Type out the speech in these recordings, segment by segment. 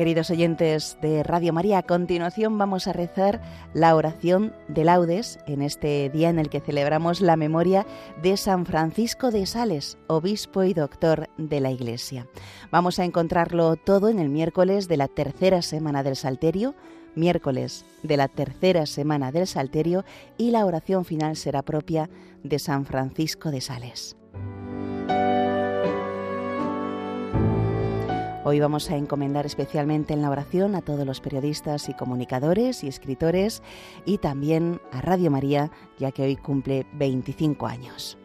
Queridos oyentes de Radio María, a continuación vamos a rezar la oración de laudes en este día en el que celebramos la memoria de San Francisco de Sales, obispo y doctor de la Iglesia. Vamos a encontrarlo todo en el miércoles de la tercera semana del Salterio, miércoles de la tercera semana del Salterio y la oración final será propia de San Francisco de Sales. Hoy vamos a encomendar especialmente en la oración a todos los periodistas y comunicadores y escritores y también a Radio María, ya que hoy cumple 25 años.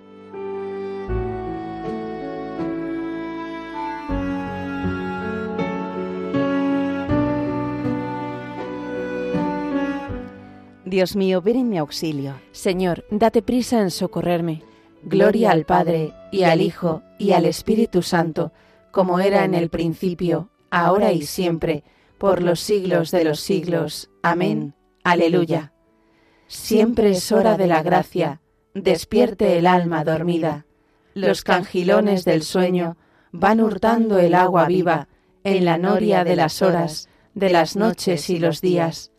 Dios mío, ven en mi auxilio. Señor, date prisa en socorrerme. Gloria al Padre, y al Hijo, y al Espíritu Santo como era en el principio, ahora y siempre, por los siglos de los siglos. Amén. Aleluya. Siempre es hora de la gracia, despierte el alma dormida. Los cangilones del sueño van hurtando el agua viva en la noria de las horas, de las noches y los días.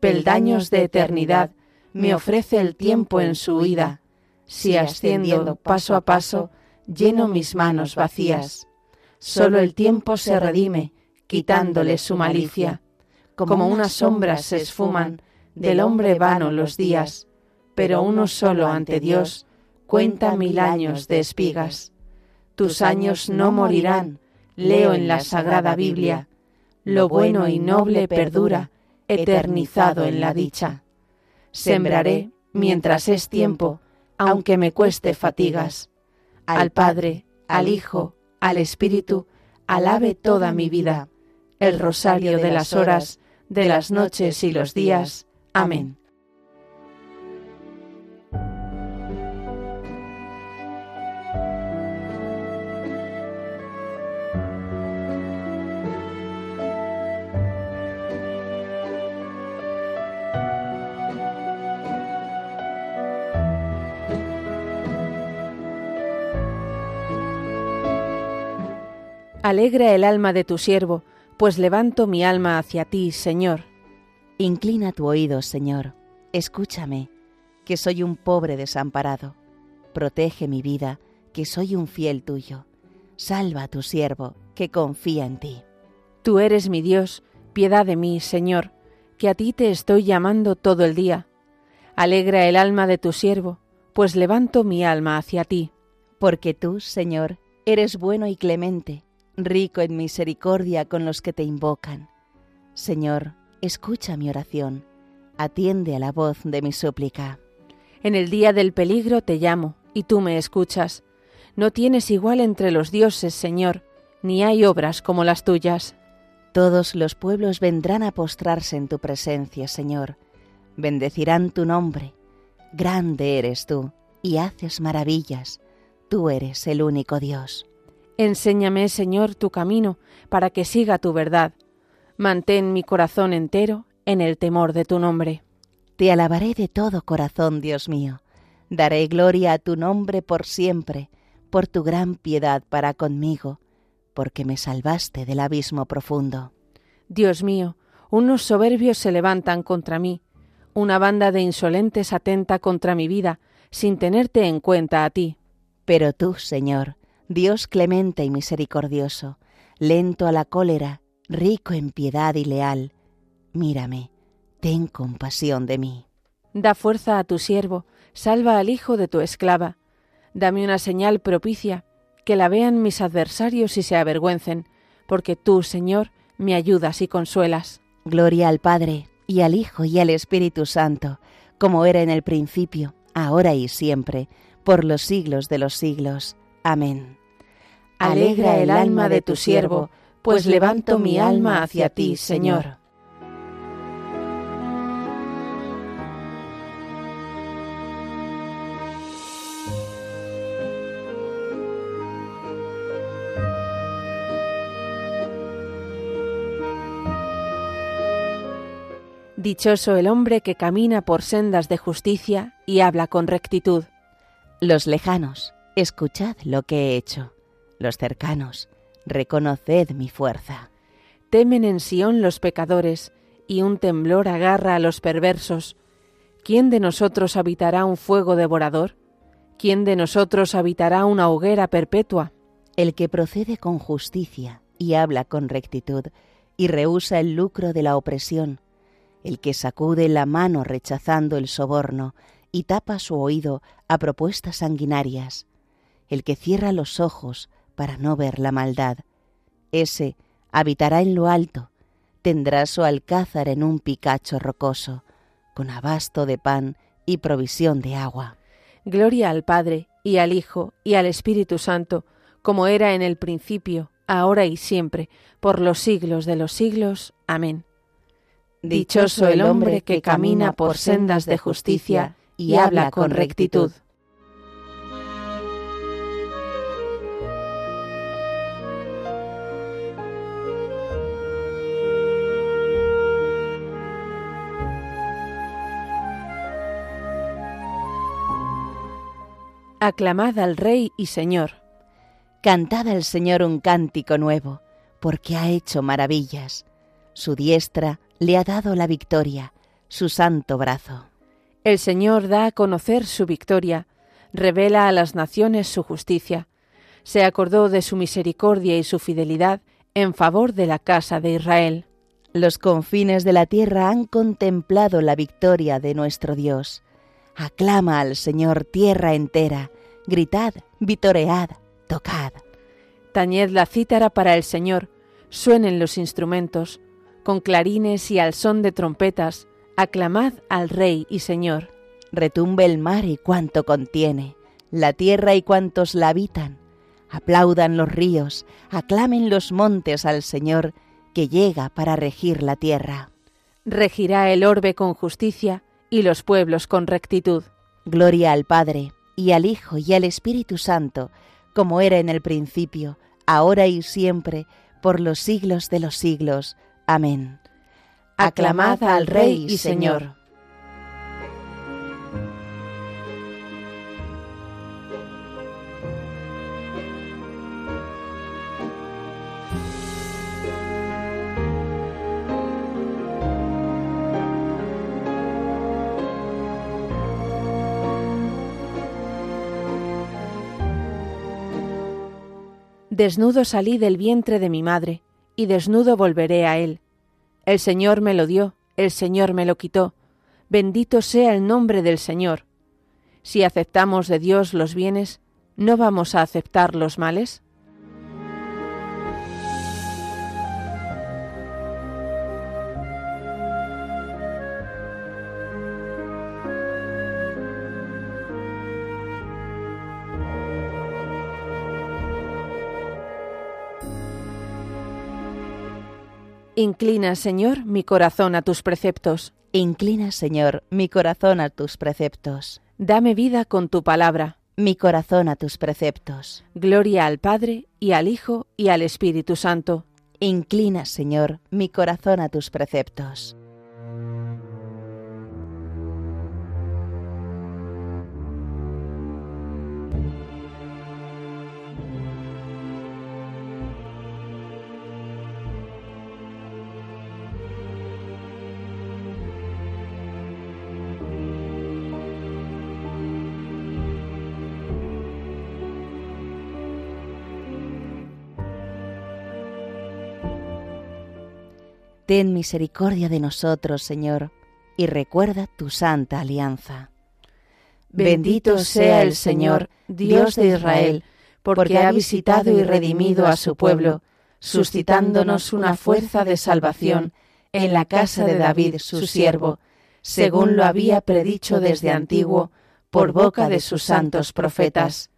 Peldaños de eternidad me ofrece el tiempo en su huida. Si asciendo paso a paso, lleno mis manos vacías. Solo el tiempo se redime, quitándole su malicia. Como unas sombras se esfuman del hombre vano los días, pero uno solo ante Dios cuenta mil años de espigas. Tus años no morirán, leo en la Sagrada Biblia. Lo bueno y noble perdura, eternizado en la dicha. Sembraré mientras es tiempo, aunque me cueste fatigas. Al Padre, al Hijo, al Espíritu, alabe toda mi vida, el rosario de las horas, de las noches y los días. Amén. Alegra el alma de tu siervo, pues levanto mi alma hacia ti, Señor. Inclina tu oído, Señor, escúchame, que soy un pobre desamparado. Protege mi vida, que soy un fiel tuyo. Salva a tu siervo, que confía en ti. Tú eres mi Dios, piedad de mí, Señor, que a ti te estoy llamando todo el día. Alegra el alma de tu siervo, pues levanto mi alma hacia ti. Porque tú, Señor, eres bueno y clemente rico en misericordia con los que te invocan. Señor, escucha mi oración, atiende a la voz de mi súplica. En el día del peligro te llamo, y tú me escuchas. No tienes igual entre los dioses, Señor, ni hay obras como las tuyas. Todos los pueblos vendrán a postrarse en tu presencia, Señor. Bendecirán tu nombre. Grande eres tú, y haces maravillas. Tú eres el único Dios. Enséñame, Señor, tu camino, para que siga tu verdad. Mantén mi corazón entero en el temor de tu nombre. Te alabaré de todo corazón, Dios mío. Daré gloria a tu nombre por siempre, por tu gran piedad para conmigo, porque me salvaste del abismo profundo. Dios mío, unos soberbios se levantan contra mí, una banda de insolentes atenta contra mi vida, sin tenerte en cuenta a ti. Pero tú, Señor, Dios clemente y misericordioso, lento a la cólera, rico en piedad y leal, mírame, ten compasión de mí. Da fuerza a tu siervo, salva al hijo de tu esclava. Dame una señal propicia, que la vean mis adversarios y se avergüencen, porque tú, Señor, me ayudas y consuelas. Gloria al Padre, y al Hijo, y al Espíritu Santo, como era en el principio, ahora y siempre, por los siglos de los siglos. Amén. Alegra el alma de tu siervo, pues levanto mi alma hacia ti, Señor. Dichoso el hombre que camina por sendas de justicia y habla con rectitud. Los lejanos, escuchad lo que he hecho los cercanos, reconoced mi fuerza. Temen en Sión los pecadores, y un temblor agarra a los perversos. ¿Quién de nosotros habitará un fuego devorador? ¿Quién de nosotros habitará una hoguera perpetua? El que procede con justicia y habla con rectitud, y rehúsa el lucro de la opresión, el que sacude la mano rechazando el soborno y tapa su oído a propuestas sanguinarias, el que cierra los ojos para no ver la maldad, ese habitará en lo alto, tendrá su alcázar en un picacho rocoso, con abasto de pan y provisión de agua. Gloria al Padre, y al Hijo, y al Espíritu Santo, como era en el principio, ahora y siempre, por los siglos de los siglos. Amén. Dichoso el hombre que camina por sendas de justicia y habla con rectitud. Aclamad al Rey y Señor. Cantad al Señor un cántico nuevo, porque ha hecho maravillas. Su diestra le ha dado la victoria, su santo brazo. El Señor da a conocer su victoria, revela a las naciones su justicia. Se acordó de su misericordia y su fidelidad en favor de la casa de Israel. Los confines de la tierra han contemplado la victoria de nuestro Dios. Aclama al Señor tierra entera, gritad, vitoread, tocad. Tañed la cítara para el Señor, suenen los instrumentos, con clarines y al son de trompetas, aclamad al Rey y Señor. Retumbe el mar y cuanto contiene, la tierra y cuantos la habitan. Aplaudan los ríos, aclamen los montes al Señor, que llega para regir la tierra. Regirá el orbe con justicia, y los pueblos con rectitud. Gloria al Padre, y al Hijo, y al Espíritu Santo, como era en el principio, ahora y siempre, por los siglos de los siglos. Amén. Aclamad al Rey y Señor. Desnudo salí del vientre de mi madre, y desnudo volveré a él. El Señor me lo dio, el Señor me lo quitó. Bendito sea el nombre del Señor. Si aceptamos de Dios los bienes, ¿no vamos a aceptar los males? Inclina, Señor, mi corazón a tus preceptos. Inclina, Señor, mi corazón a tus preceptos. Dame vida con tu palabra. Mi corazón a tus preceptos. Gloria al Padre, y al Hijo, y al Espíritu Santo. Inclina, Señor, mi corazón a tus preceptos. Ten misericordia de nosotros, Señor, y recuerda tu santa alianza. Bendito sea el Señor, Dios de Israel, porque ha visitado y redimido a su pueblo, suscitándonos una fuerza de salvación en la casa de David, su siervo, según lo había predicho desde antiguo por boca de sus santos profetas.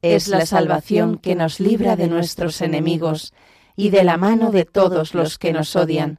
Es la salvación que nos libra de nuestros enemigos y de la mano de todos los que nos odian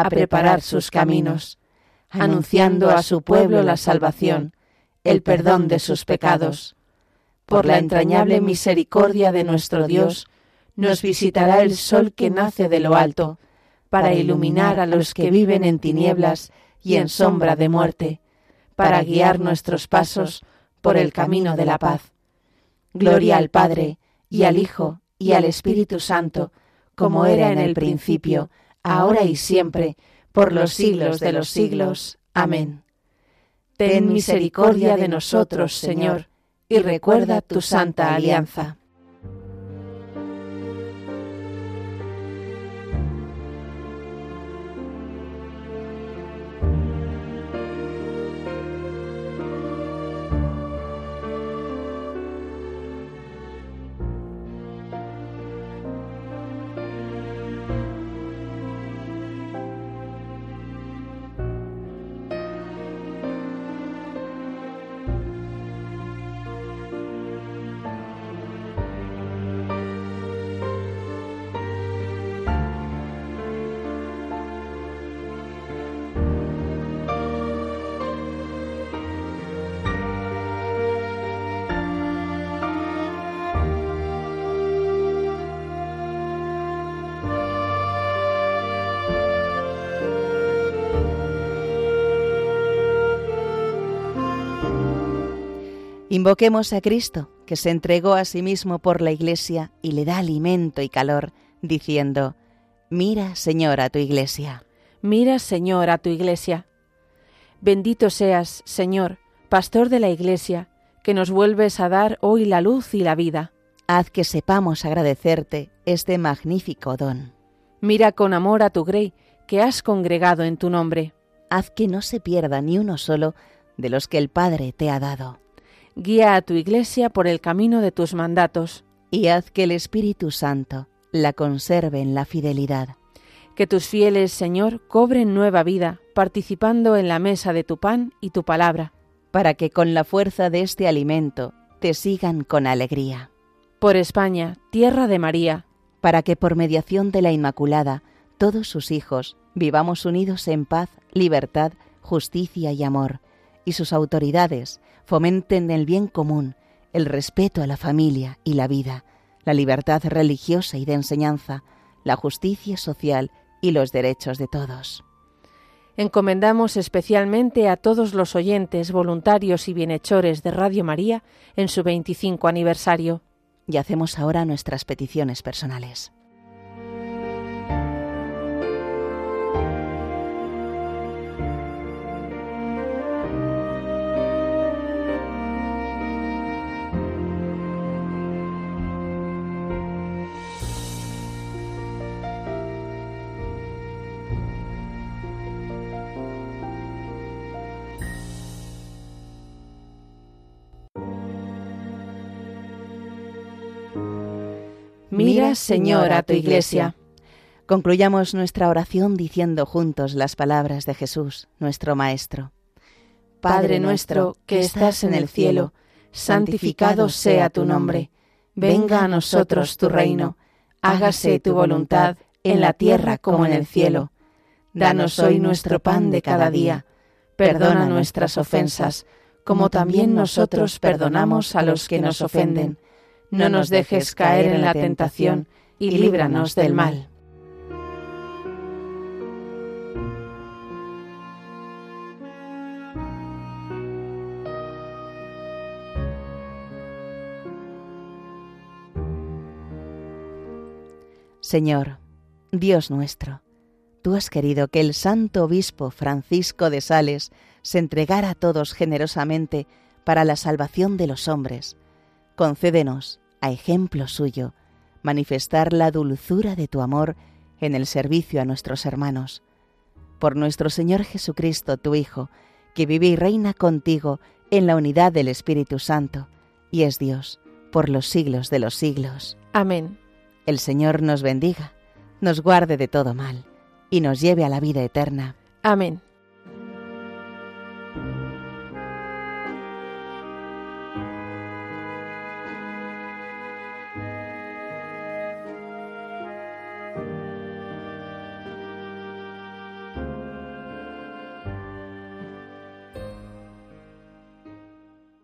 a preparar sus caminos, anunciando a su pueblo la salvación, el perdón de sus pecados. Por la entrañable misericordia de nuestro Dios, nos visitará el sol que nace de lo alto, para iluminar a los que viven en tinieblas y en sombra de muerte, para guiar nuestros pasos por el camino de la paz. Gloria al Padre, y al Hijo, y al Espíritu Santo, como era en el principio, ahora y siempre, por los siglos de los siglos. Amén. Ten misericordia de nosotros, Señor, y recuerda tu santa alianza. Invoquemos a Cristo, que se entregó a sí mismo por la Iglesia y le da alimento y calor, diciendo, Mira, Señor, a tu Iglesia. Mira, Señor, a tu Iglesia. Bendito seas, Señor, Pastor de la Iglesia, que nos vuelves a dar hoy la luz y la vida. Haz que sepamos agradecerte este magnífico don. Mira con amor a tu Grey, que has congregado en tu nombre. Haz que no se pierda ni uno solo de los que el Padre te ha dado guía a tu iglesia por el camino de tus mandatos. Y haz que el Espíritu Santo la conserve en la fidelidad. Que tus fieles, Señor, cobren nueva vida, participando en la mesa de tu pan y tu palabra. Para que con la fuerza de este alimento te sigan con alegría. Por España, tierra de María. Para que por mediación de la Inmaculada, todos sus hijos vivamos unidos en paz, libertad, justicia y amor, y sus autoridades fomenten el bien común, el respeto a la familia y la vida, la libertad religiosa y de enseñanza, la justicia social y los derechos de todos. Encomendamos especialmente a todos los oyentes, voluntarios y bienhechores de Radio María en su 25 aniversario. Y hacemos ahora nuestras peticiones personales. Mira, Señor, a tu iglesia. Concluyamos nuestra oración diciendo juntos las palabras de Jesús, nuestro Maestro. Padre nuestro, que estás en el cielo, santificado sea tu nombre. Venga a nosotros tu reino. Hágase tu voluntad en la tierra como en el cielo. Danos hoy nuestro pan de cada día. Perdona nuestras ofensas, como también nosotros perdonamos a los que nos ofenden no nos dejes caer en la tentación y líbranos del mal. Señor, Dios nuestro, tú has querido que el santo obispo Francisco de Sales se entregara a todos generosamente para la salvación de los hombres concédenos, a ejemplo suyo, manifestar la dulzura de tu amor en el servicio a nuestros hermanos. Por nuestro Señor Jesucristo, tu Hijo, que vive y reina contigo en la unidad del Espíritu Santo, y es Dios por los siglos de los siglos. Amén. El Señor nos bendiga, nos guarde de todo mal, y nos lleve a la vida eterna. Amén.